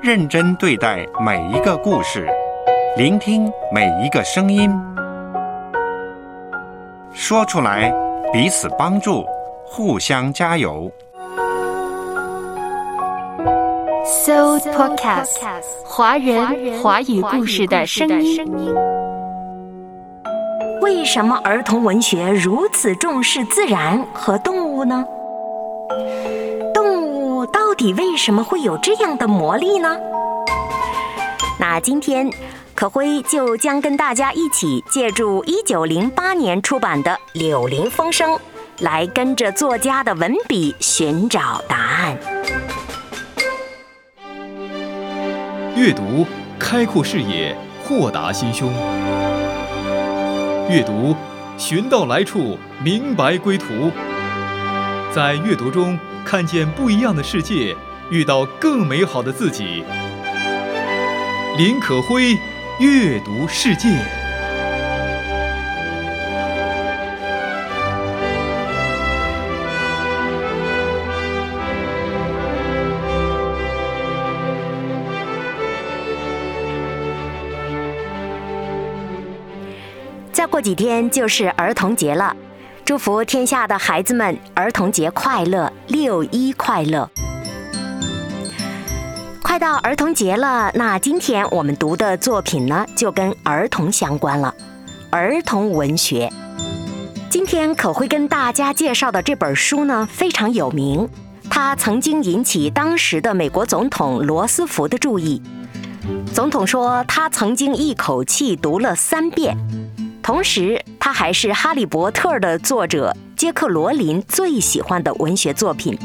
认真对待每一个故事，聆听每一个声音，说出来，彼此帮助，互相加油。So Podcast，华人华语故事的声音。为什么儿童文学如此重视自然和动物呢？底为什么会有这样的魔力呢？那今天，可辉就将跟大家一起借助一九零八年出版的《柳林风声》，来跟着作家的文笔寻找答案。阅读开阔视野，豁达心胸。阅读寻到来处，明白归途。在阅读中看见不一样的世界，遇到更美好的自己。林可辉，阅读世界。再过几天就是儿童节了，祝福天下的孩子们儿童节快乐，六一快乐！快到儿童节了，那今天我们读的作品呢，就跟儿童相关了，儿童文学。今天可会跟大家介绍的这本书呢，非常有名，它曾经引起当时的美国总统罗斯福的注意。总统说，他曾经一口气读了三遍。同时，它还是《哈利波特》的作者杰克·罗琳最喜欢的文学作品，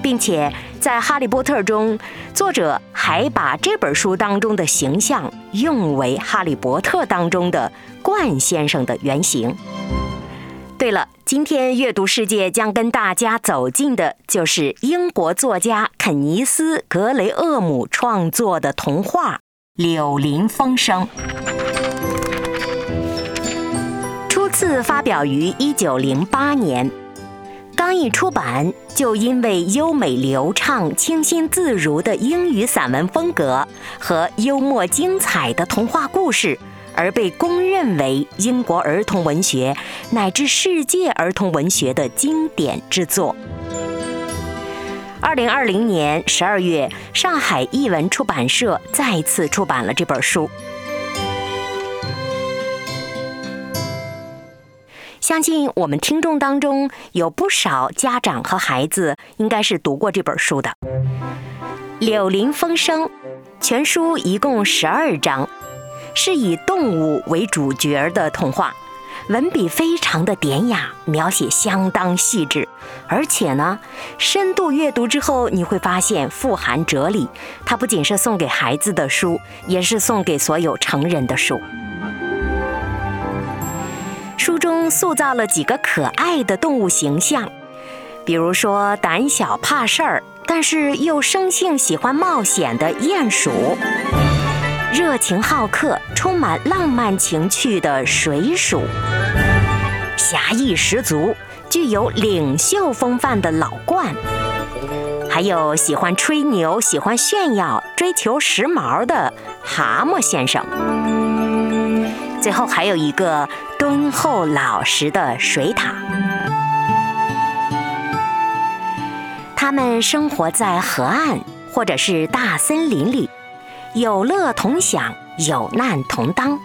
并且在《哈利波特》中，作者还把这本书当中的形象用为《哈利波特》当中的冠先生的原型。对了，今天阅读世界将跟大家走进的就是英国作家肯尼斯·格雷厄姆创作的童话《柳林风声》。自发表于一九零八年，刚一出版就因为优美流畅、清新自如的英语散文风格和幽默精彩的童话故事，而被公认为英国儿童文学乃至世界儿童文学的经典之作。二零二零年十二月，上海译文出版社再次出版了这本书。相信我们听众当中有不少家长和孩子，应该是读过这本书的《柳林风声》。全书一共十二章，是以动物为主角的童话，文笔非常的典雅，描写相当细致，而且呢，深度阅读之后你会发现富含哲理。它不仅是送给孩子的书，也是送给所有成人的书。书中塑造了几个可爱的动物形象，比如说胆小怕事儿，但是又生性喜欢冒险的鼹鼠；热情好客、充满浪漫情趣的水鼠；侠义十足、具有领袖风范的老鹳；还有喜欢吹牛、喜欢炫耀、追求时髦的蛤蟆先生。最后还有一个敦厚老实的水獭，他们生活在河岸或者是大森林里，有乐同享，有难同当。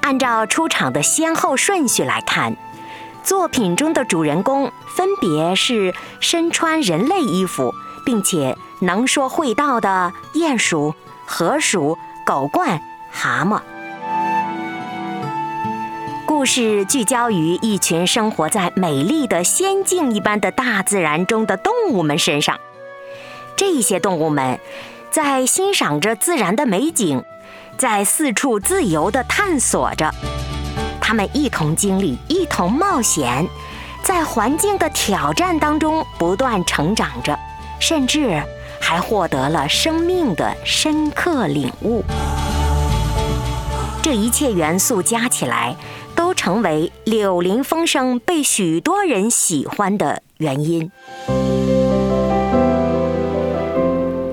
按照出场的先后顺序来看，作品中的主人公分别是身穿人类衣服并且能说会道的鼹鼠、河鼠、狗獾、蛤蟆。故事聚焦于一群生活在美丽的仙境一般的大自然中的动物们身上。这些动物们在欣赏着自然的美景，在四处自由地探索着。他们一同经历，一同冒险，在环境的挑战当中不断成长着，甚至还获得了生命的深刻领悟。这一切元素加起来。成为《柳林风声》被许多人喜欢的原因。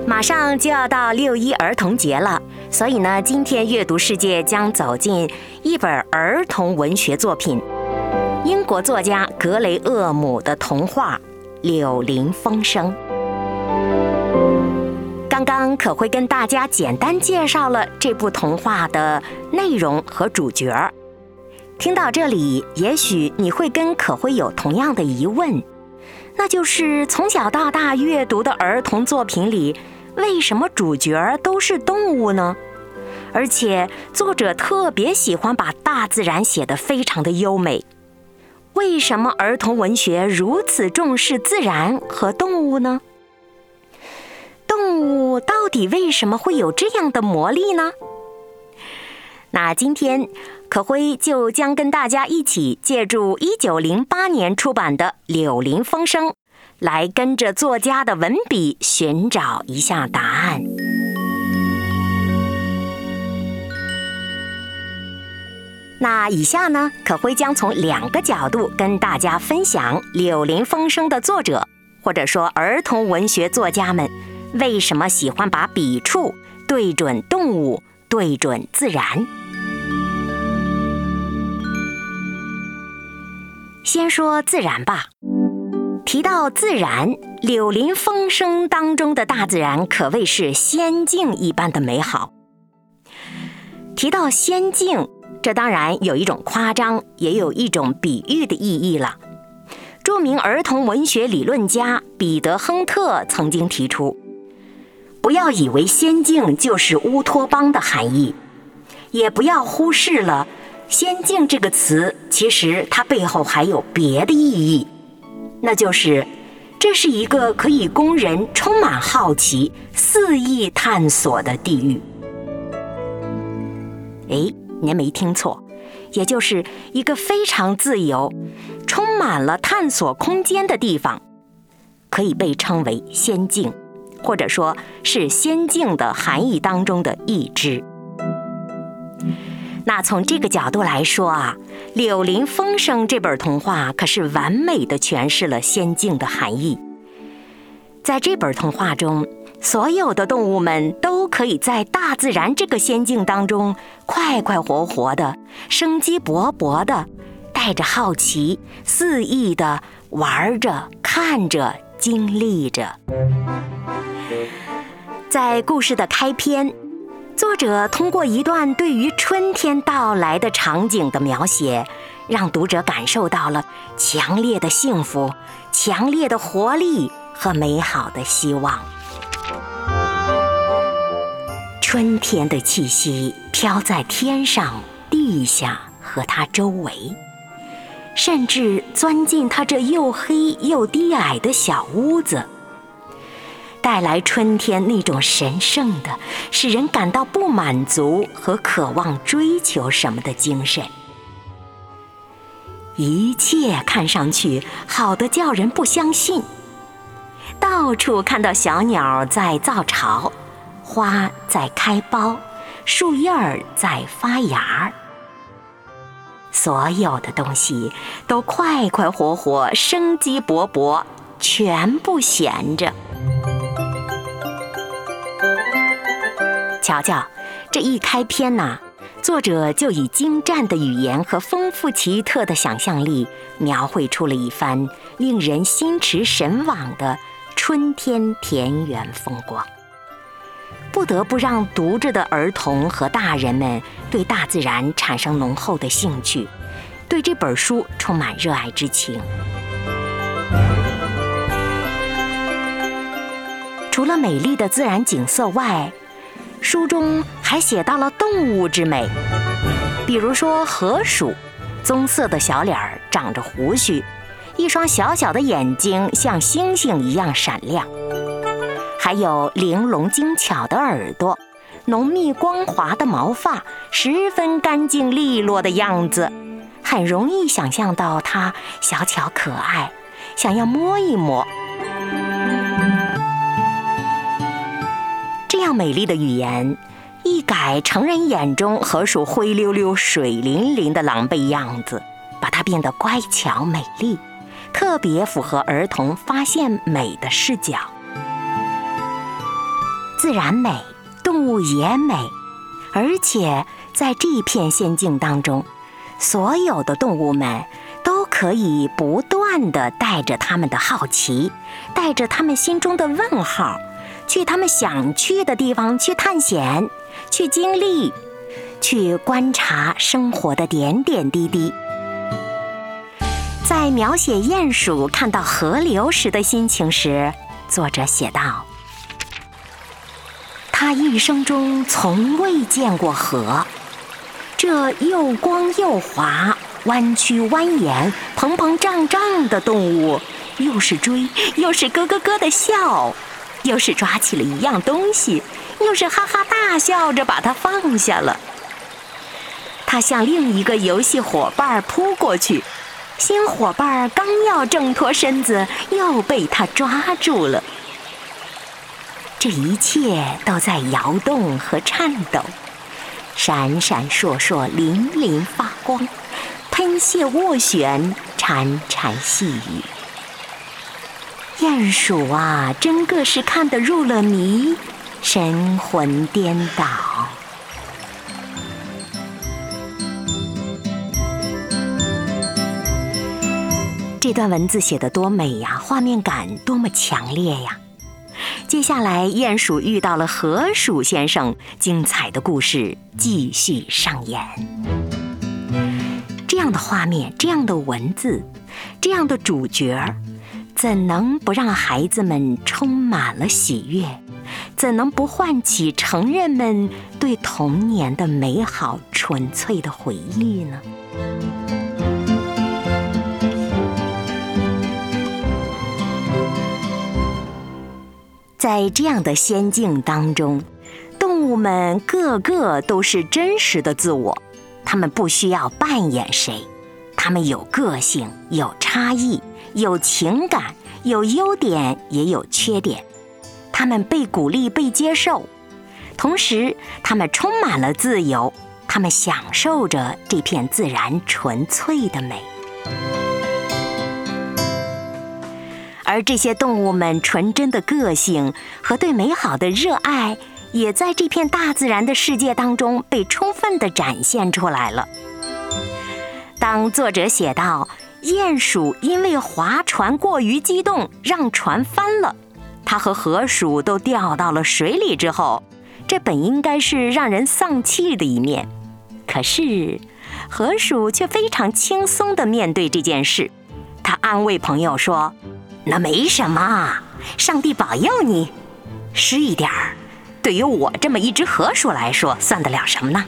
马上就要到六一儿童节了，所以呢，今天阅读世界将走进一本儿童文学作品——英国作家格雷厄姆的童话《柳林风声》。刚刚可会跟大家简单介绍了这部童话的内容和主角。听到这里，也许你会跟可会有同样的疑问，那就是从小到大阅读的儿童作品里，为什么主角都是动物呢？而且作者特别喜欢把大自然写得非常的优美，为什么儿童文学如此重视自然和动物呢？动物到底为什么会有这样的魔力呢？那今天可辉就将跟大家一起借助一九零八年出版的《柳林风声》，来跟着作家的文笔寻找一下答案。那以下呢，可辉将从两个角度跟大家分享《柳林风声》的作者，或者说儿童文学作家们。为什么喜欢把笔触对准动物，对准自然？先说自然吧。提到自然，《柳林风声》当中的大自然可谓是仙境一般的美好。提到仙境，这当然有一种夸张，也有一种比喻的意义了。著名儿童文学理论家彼得·亨特曾经提出。不要以为仙境就是乌托邦的含义，也不要忽视了“仙境”这个词，其实它背后还有别的意义，那就是这是一个可以供人充满好奇、肆意探索的地狱。哎，您没听错，也就是一个非常自由、充满了探索空间的地方，可以被称为仙境。或者说是仙境的含义当中的一支。那从这个角度来说啊，《柳林风声》这本童话可是完美的诠释了仙境的含义。在这本童话中，所有的动物们都可以在大自然这个仙境当中快快活活的、生机勃勃的，带着好奇、肆意的玩着、看着、经历着。在故事的开篇，作者通过一段对于春天到来的场景的描写，让读者感受到了强烈的幸福、强烈的活力和美好的希望。春天的气息飘在天上、地下和它周围，甚至钻进它这又黑又低矮的小屋子。带来春天那种神圣的、使人感到不满足和渴望追求什么的精神。一切看上去好的叫人不相信。到处看到小鸟在造巢，花在开苞，树叶儿在发芽儿。所有的东西都快快活活、生机勃勃，全部闲着。瞧瞧，这一开篇呐，作者就以精湛的语言和丰富奇特的想象力，描绘出了一番令人心驰神往的春天田园风光，不得不让读着的儿童和大人们对大自然产生浓厚的兴趣，对这本书充满热爱之情。除了美丽的自然景色外，书中还写到了动物之美，比如说河鼠，棕色的小脸儿长着胡须，一双小小的眼睛像星星一样闪亮，还有玲珑精巧的耳朵，浓密光滑的毛发，十分干净利落的样子，很容易想象到它小巧可爱，想要摸一摸。美丽的语言，一改成人眼中河鼠灰溜溜、水灵灵的狼狈样子，把它变得乖巧美丽，特别符合儿童发现美的视角。自然美，动物也美，而且在这片仙境当中，所有的动物们都可以不断的带着他们的好奇，带着他们心中的问号，去他们想去的地方去探险，去经历，去观察生活的点点滴滴。在描写鼹鼠看到河流时的心情时，作者写道：“他一生中从未见过河，这又光又滑、弯曲蜿蜒、膨膨胀胀的动物，又是追，又是咯咯咯的笑，又是抓起了一样东西，又是哈哈大笑着把它放下了。他向另一个游戏伙伴扑过去。”新伙伴刚要挣脱身子，又被他抓住了。这一切都在摇动和颤抖，闪闪烁烁，粼粼发光，喷泻斡旋，潺潺细语。鼹鼠啊，真个是看得入了迷，神魂颠倒。这段文字写得多美呀，画面感多么强烈呀！接下来，鼹鼠遇到了河鼠先生，精彩的故事继续上演。这样的画面，这样的文字，这样的主角儿，怎能不让孩子们充满了喜悦？怎能不唤起成人们对童年的美好纯粹的回忆呢？在这样的仙境当中，动物们个个都是真实的自我，它们不需要扮演谁，它们有个性，有差异，有情感，有优点也有缺点，它们被鼓励、被接受，同时它们充满了自由，它们享受着这片自然纯粹的美。而这些动物们纯真的个性和对美好的热爱，也在这片大自然的世界当中被充分的展现出来了。当作者写到鼹鼠因为划船过于激动，让船翻了，它和河鼠都掉到了水里之后，这本应该是让人丧气的一面。可是，河鼠却非常轻松地面对这件事，他安慰朋友说。那没什么，上帝保佑你，湿一点儿，对于我这么一只河鼠来说，算得了什么呢？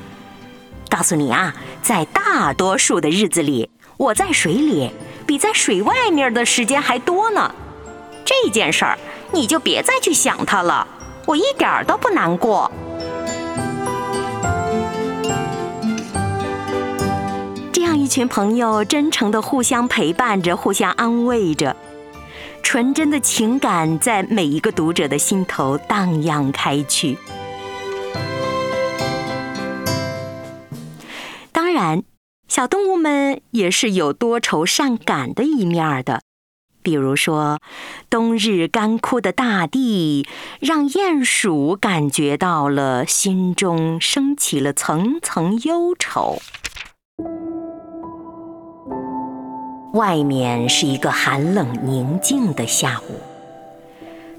告诉你啊，在大多数的日子里，我在水里比在水外面的时间还多呢。这件事儿，你就别再去想它了，我一点儿都不难过。这样一群朋友，真诚的互相陪伴着，互相安慰着。纯真的情感在每一个读者的心头荡漾开去。当然，小动物们也是有多愁善感的一面的。比如说，冬日干枯的大地，让鼹鼠感觉到了心中升起了层层忧愁。外面是一个寒冷宁静的下午，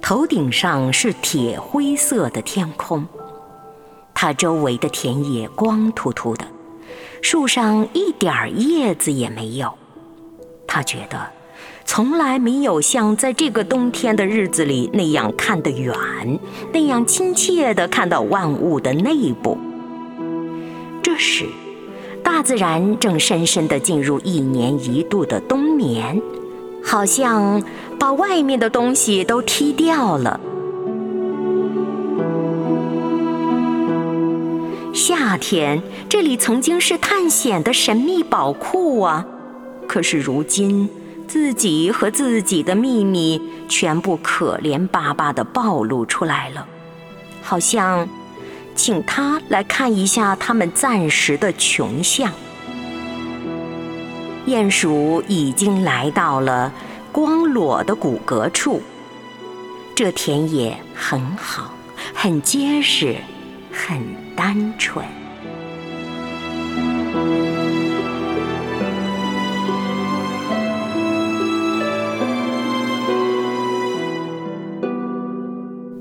头顶上是铁灰色的天空，它周围的田野光秃秃的，树上一点叶子也没有。他觉得，从来没有像在这个冬天的日子里那样看得远，那样亲切地看到万物的内部。这时。大自然正深深地进入一年一度的冬眠，好像把外面的东西都踢掉了。那天这里曾经是探险的神秘宝库啊，可是如今自己和自己的秘密全部可怜巴巴地暴露出来了，好像。请他来看一下他们暂时的穷相。鼹鼠已经来到了光裸的骨骼处。这田野很好，很结实，很单纯。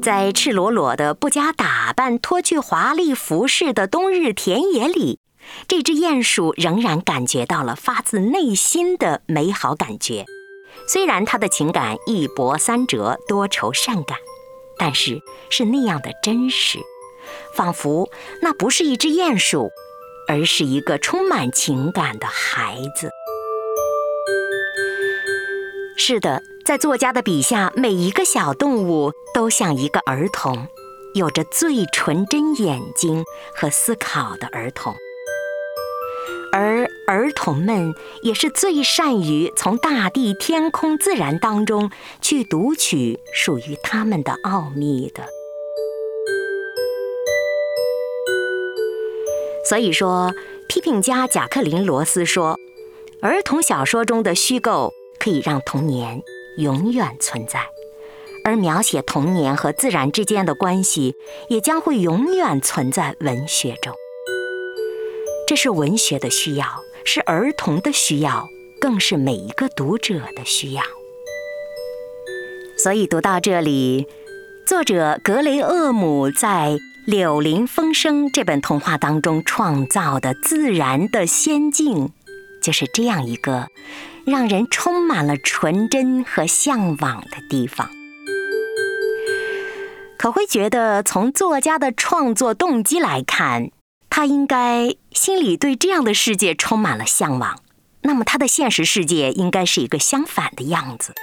在赤裸裸的、不加打扮、脱去华丽服饰的冬日田野里，这只鼹鼠仍然感觉到了发自内心的美好感觉。虽然它的情感一波三折、多愁善感，但是是那样的真实，仿佛那不是一只鼹鼠，而是一个充满情感的孩子。是的。在作家的笔下，每一个小动物都像一个儿童，有着最纯真眼睛和思考的儿童，而儿童们也是最善于从大地、天空、自然当中去读取属于他们的奥秘的。所以说，批评家贾克林·罗斯说，儿童小说中的虚构可以让童年。永远存在，而描写童年和自然之间的关系，也将会永远存在文学中。这是文学的需要，是儿童的需要，更是每一个读者的需要。所以读到这里，作者格雷厄姆在《柳林风声》这本童话当中创造的自然的仙境，就是这样一个。让人充满了纯真和向往的地方，可会觉得从作家的创作动机来看，他应该心里对这样的世界充满了向往。那么他的现实世界应该是一个相反的样子。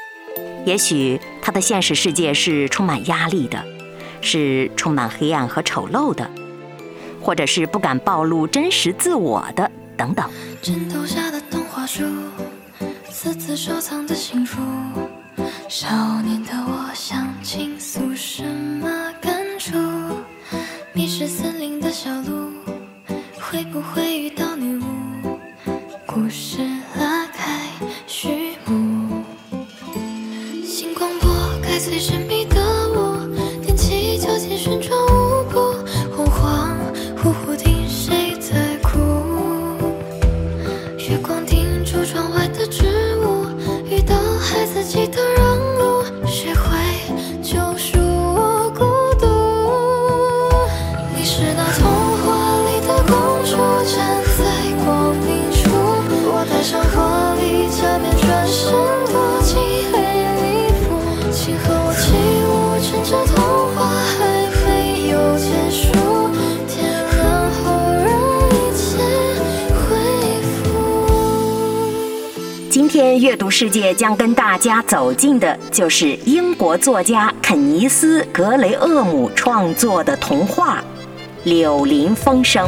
也许他的现实世界是充满压力的，是充满黑暗和丑陋的，或者是不敢暴露真实自我的等等。枕头下的童话书。私自收藏的情书，少年的我想倾诉什么感触？迷失森林的小路，会不会遇到女巫？故事阅读世界将跟大家走进的就是英国作家肯尼斯·格雷厄姆创作的童话《柳林风声》。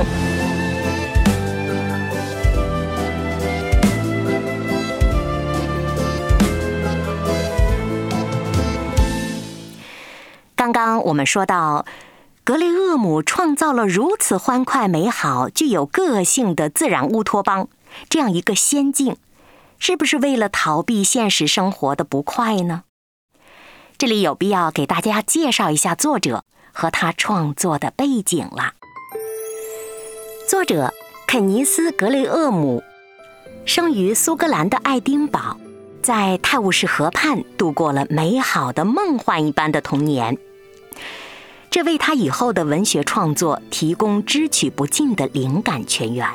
刚刚我们说到，格雷厄姆创造了如此欢快、美好、具有个性的自然乌托邦，这样一个仙境。是不是为了逃避现实生活的不快呢？这里有必要给大家介绍一下作者和他创作的背景了。作者肯尼斯·格雷厄姆生于苏格兰的爱丁堡，在泰晤士河畔度过了美好的梦幻一般的童年，这为他以后的文学创作提供支取不尽的灵感泉源。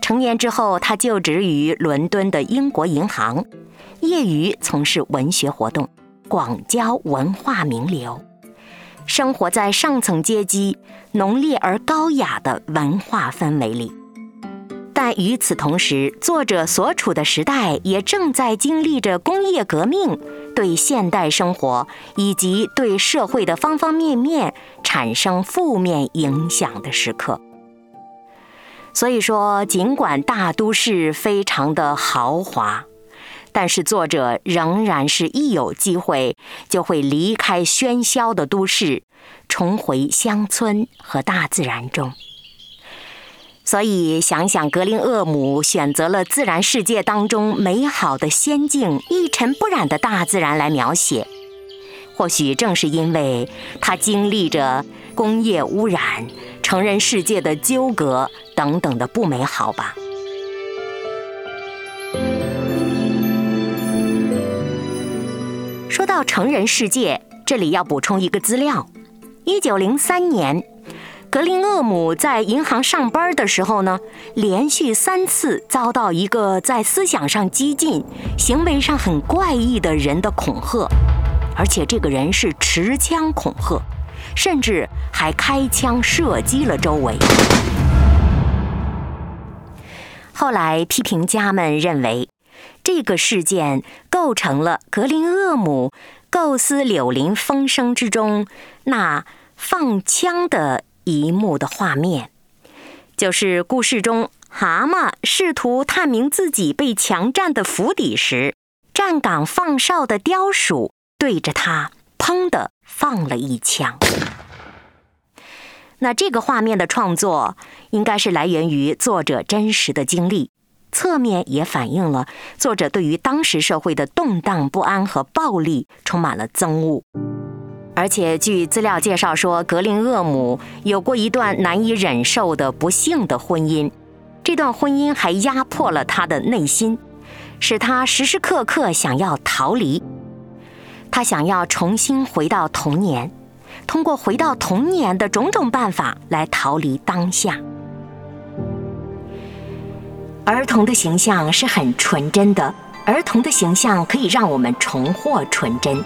成年之后，他就职于伦敦的英国银行，业余从事文学活动，广交文化名流，生活在上层阶级浓烈而高雅的文化氛围里。但与此同时，作者所处的时代也正在经历着工业革命对现代生活以及对社会的方方面面产生负面影响的时刻。所以说，尽管大都市非常的豪华，但是作者仍然是一有机会就会离开喧嚣的都市，重回乡村和大自然中。所以，想想格林厄姆选择了自然世界当中美好的仙境、一尘不染的大自然来描写，或许正是因为他经历着工业污染、成人世界的纠葛等等的不美好吧。说到成人世界，这里要补充一个资料：一九零三年，格林厄姆在银行上班的时候呢，连续三次遭到一个在思想上激进、行为上很怪异的人的恐吓。而且这个人是持枪恐吓，甚至还开枪射击了周围。后来批评家们认为，这个事件构成了格林厄姆构思《柳林风声》之中那放枪的一幕的画面，就是故事中蛤蟆试图探明自己被强占的府邸时，站岗放哨的雕鼠。对着他，砰的放了一枪。那这个画面的创作，应该是来源于作者真实的经历，侧面也反映了作者对于当时社会的动荡不安和暴力充满了憎恶。而且据资料介绍说，格林厄姆有过一段难以忍受的不幸的婚姻，这段婚姻还压迫了他的内心，使他时时刻刻想要逃离。他想要重新回到童年，通过回到童年的种种办法来逃离当下。儿童的形象是很纯真的，儿童的形象可以让我们重获纯真。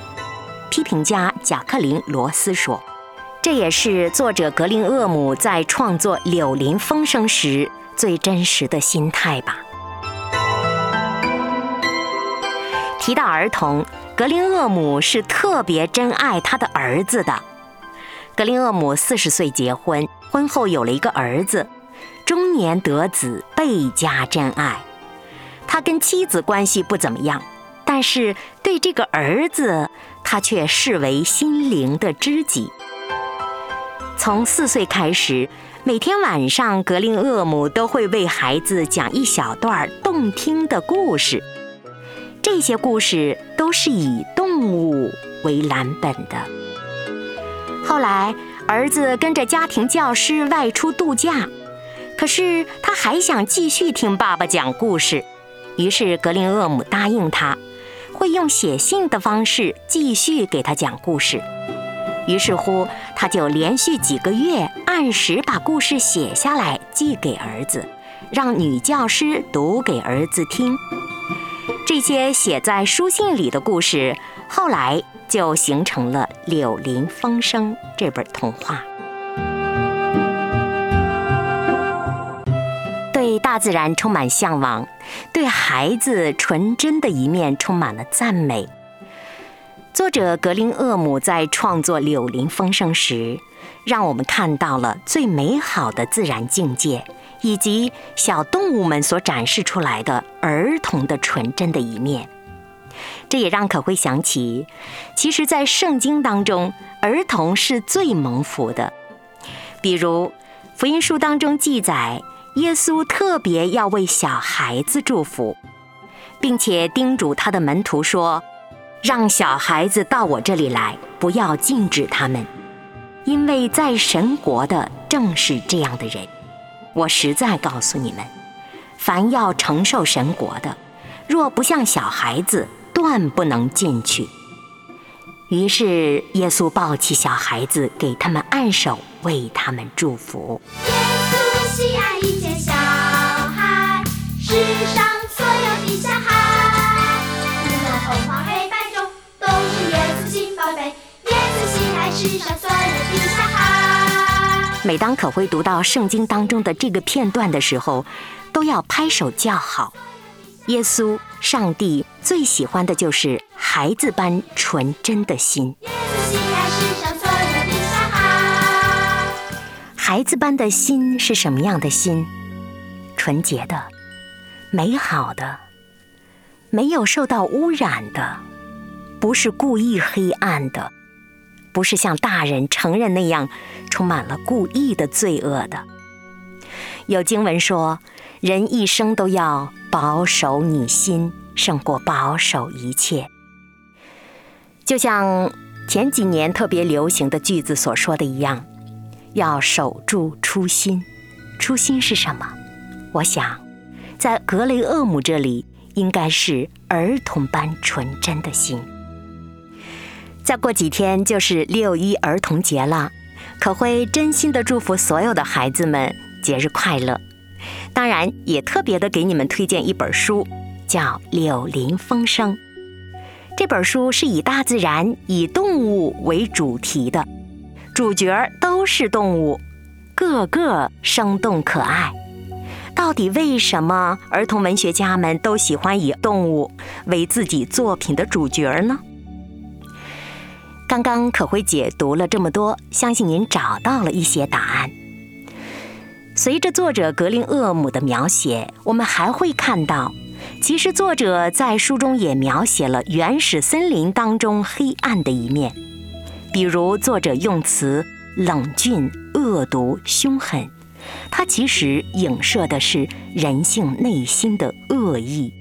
批评家贾克林·罗斯说：“这也是作者格林厄姆在创作《柳林风声》时最真实的心态吧。”提到儿童。格林厄姆是特别珍爱他的儿子的。格林厄姆四十岁结婚，婚后有了一个儿子，中年得子，倍加珍爱。他跟妻子关系不怎么样，但是对这个儿子，他却视为心灵的知己。从四岁开始，每天晚上，格林厄姆都会为孩子讲一小段动听的故事。这些故事都是以动物为蓝本的。后来，儿子跟着家庭教师外出度假，可是他还想继续听爸爸讲故事，于是格林厄姆答应他，会用写信的方式继续给他讲故事。于是乎，他就连续几个月按时把故事写下来寄给儿子，让女教师读给儿子听。这些写在书信里的故事，后来就形成了《柳林风声》这本童话。对大自然充满向往，对孩子纯真的一面充满了赞美。作者格林厄姆在创作《柳林风声》时，让我们看到了最美好的自然境界。以及小动物们所展示出来的儿童的纯真的一面，这也让可会想起，其实，在圣经当中，儿童是最蒙福的。比如，福音书当中记载，耶稣特别要为小孩子祝福，并且叮嘱他的门徒说：“让小孩子到我这里来，不要禁止他们，因为在神国的正是这样的人。”我实在告诉你们，凡要承受神国的，若不像小孩子，断不能进去。于是耶稣抱起小孩子，给他们按手，为他们祝福。耶稣喜爱一切小孩，世上每当可会读到圣经当中的这个片段的时候，都要拍手叫好。耶稣，上帝最喜欢的就是孩子般纯真的心。孩子般的心是什么样的心？纯洁的，美好的，没有受到污染的，不是故意黑暗的。不是像大人成人那样充满了故意的罪恶的。有经文说，人一生都要保守你心，胜过保守一切。就像前几年特别流行的句子所说的一样，要守住初心。初心是什么？我想，在格雷厄姆这里，应该是儿童般纯真的心。再过几天就是六一儿童节了，可会真心的祝福所有的孩子们节日快乐。当然，也特别的给你们推荐一本书，叫《柳林风声》。这本书是以大自然、以动物为主题的，主角都是动物，个个生动可爱。到底为什么儿童文学家们都喜欢以动物为自己作品的主角呢？刚刚可辉姐读了这么多，相信您找到了一些答案。随着作者格林厄姆的描写，我们还会看到，其实作者在书中也描写了原始森林当中黑暗的一面，比如作者用词冷峻、恶毒、凶狠，它其实影射的是人性内心的恶意。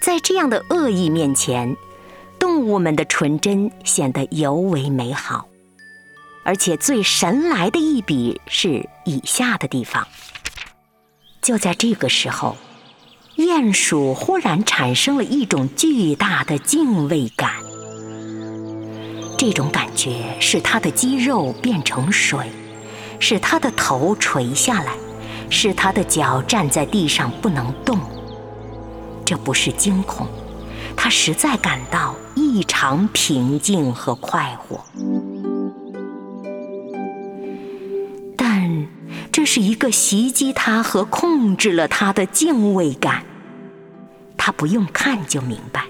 在这样的恶意面前，动物们的纯真显得尤为美好。而且最神来的一笔是以下的地方。就在这个时候，鼹鼠忽然产生了一种巨大的敬畏感。这种感觉使它的肌肉变成水，使它的头垂下来，使它的脚站在地上不能动。这不是惊恐，它实在感到异常平静和快活。但这是一个袭击他和控制了他的敬畏感，他不用看就明白，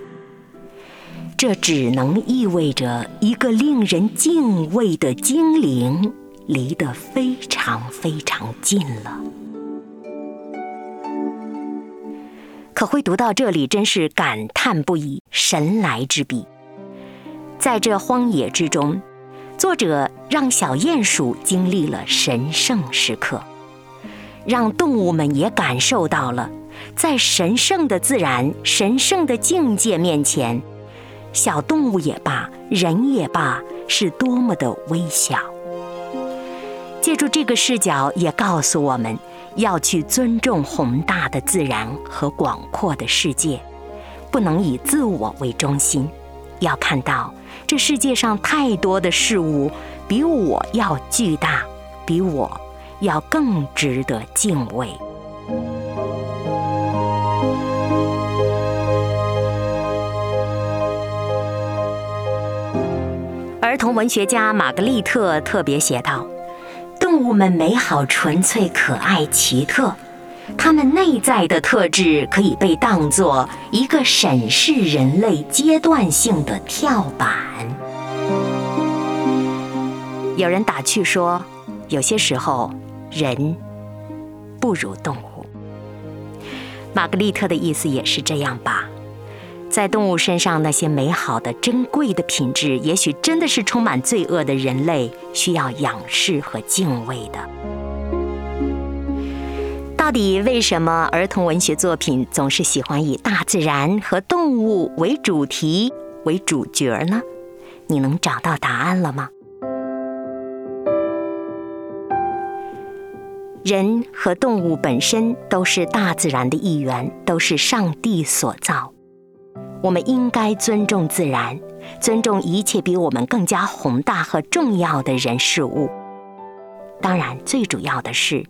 这只能意味着一个令人敬畏的精灵离得非常非常近了。可会读到这里，真是感叹不已，神来之笔，在这荒野之中。作者让小鼹鼠经历了神圣时刻，让动物们也感受到了，在神圣的自然、神圣的境界面前，小动物也罢，人也罢，是多么的微小。借助这个视角，也告诉我们要去尊重宏大的自然和广阔的世界，不能以自我为中心，要看到。这世界上太多的事物比我要巨大，比我要更值得敬畏。儿童文学家玛格丽特特别写道：“物们美好、纯粹、可爱、奇特，它们内在的特质可以被当作一个审视人类阶段性的跳板。”有人打趣说，有些时候人不如动物。玛格丽特的意思也是这样吧？在动物身上那些美好的、珍贵的品质，也许真的是充满罪恶的人类需要仰视和敬畏的。到底为什么儿童文学作品总是喜欢以大自然和动物为主题、为主角呢？你能找到答案了吗？人和动物本身都是大自然的一员，都是上帝所造。我们应该尊重自然，尊重一切比我们更加宏大和重要的人事物。当然，最主要的是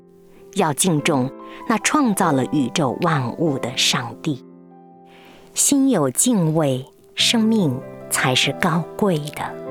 要敬重那创造了宇宙万物的上帝。心有敬畏，生命才是高贵的。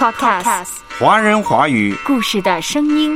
Podcast，华人华语故事的声音。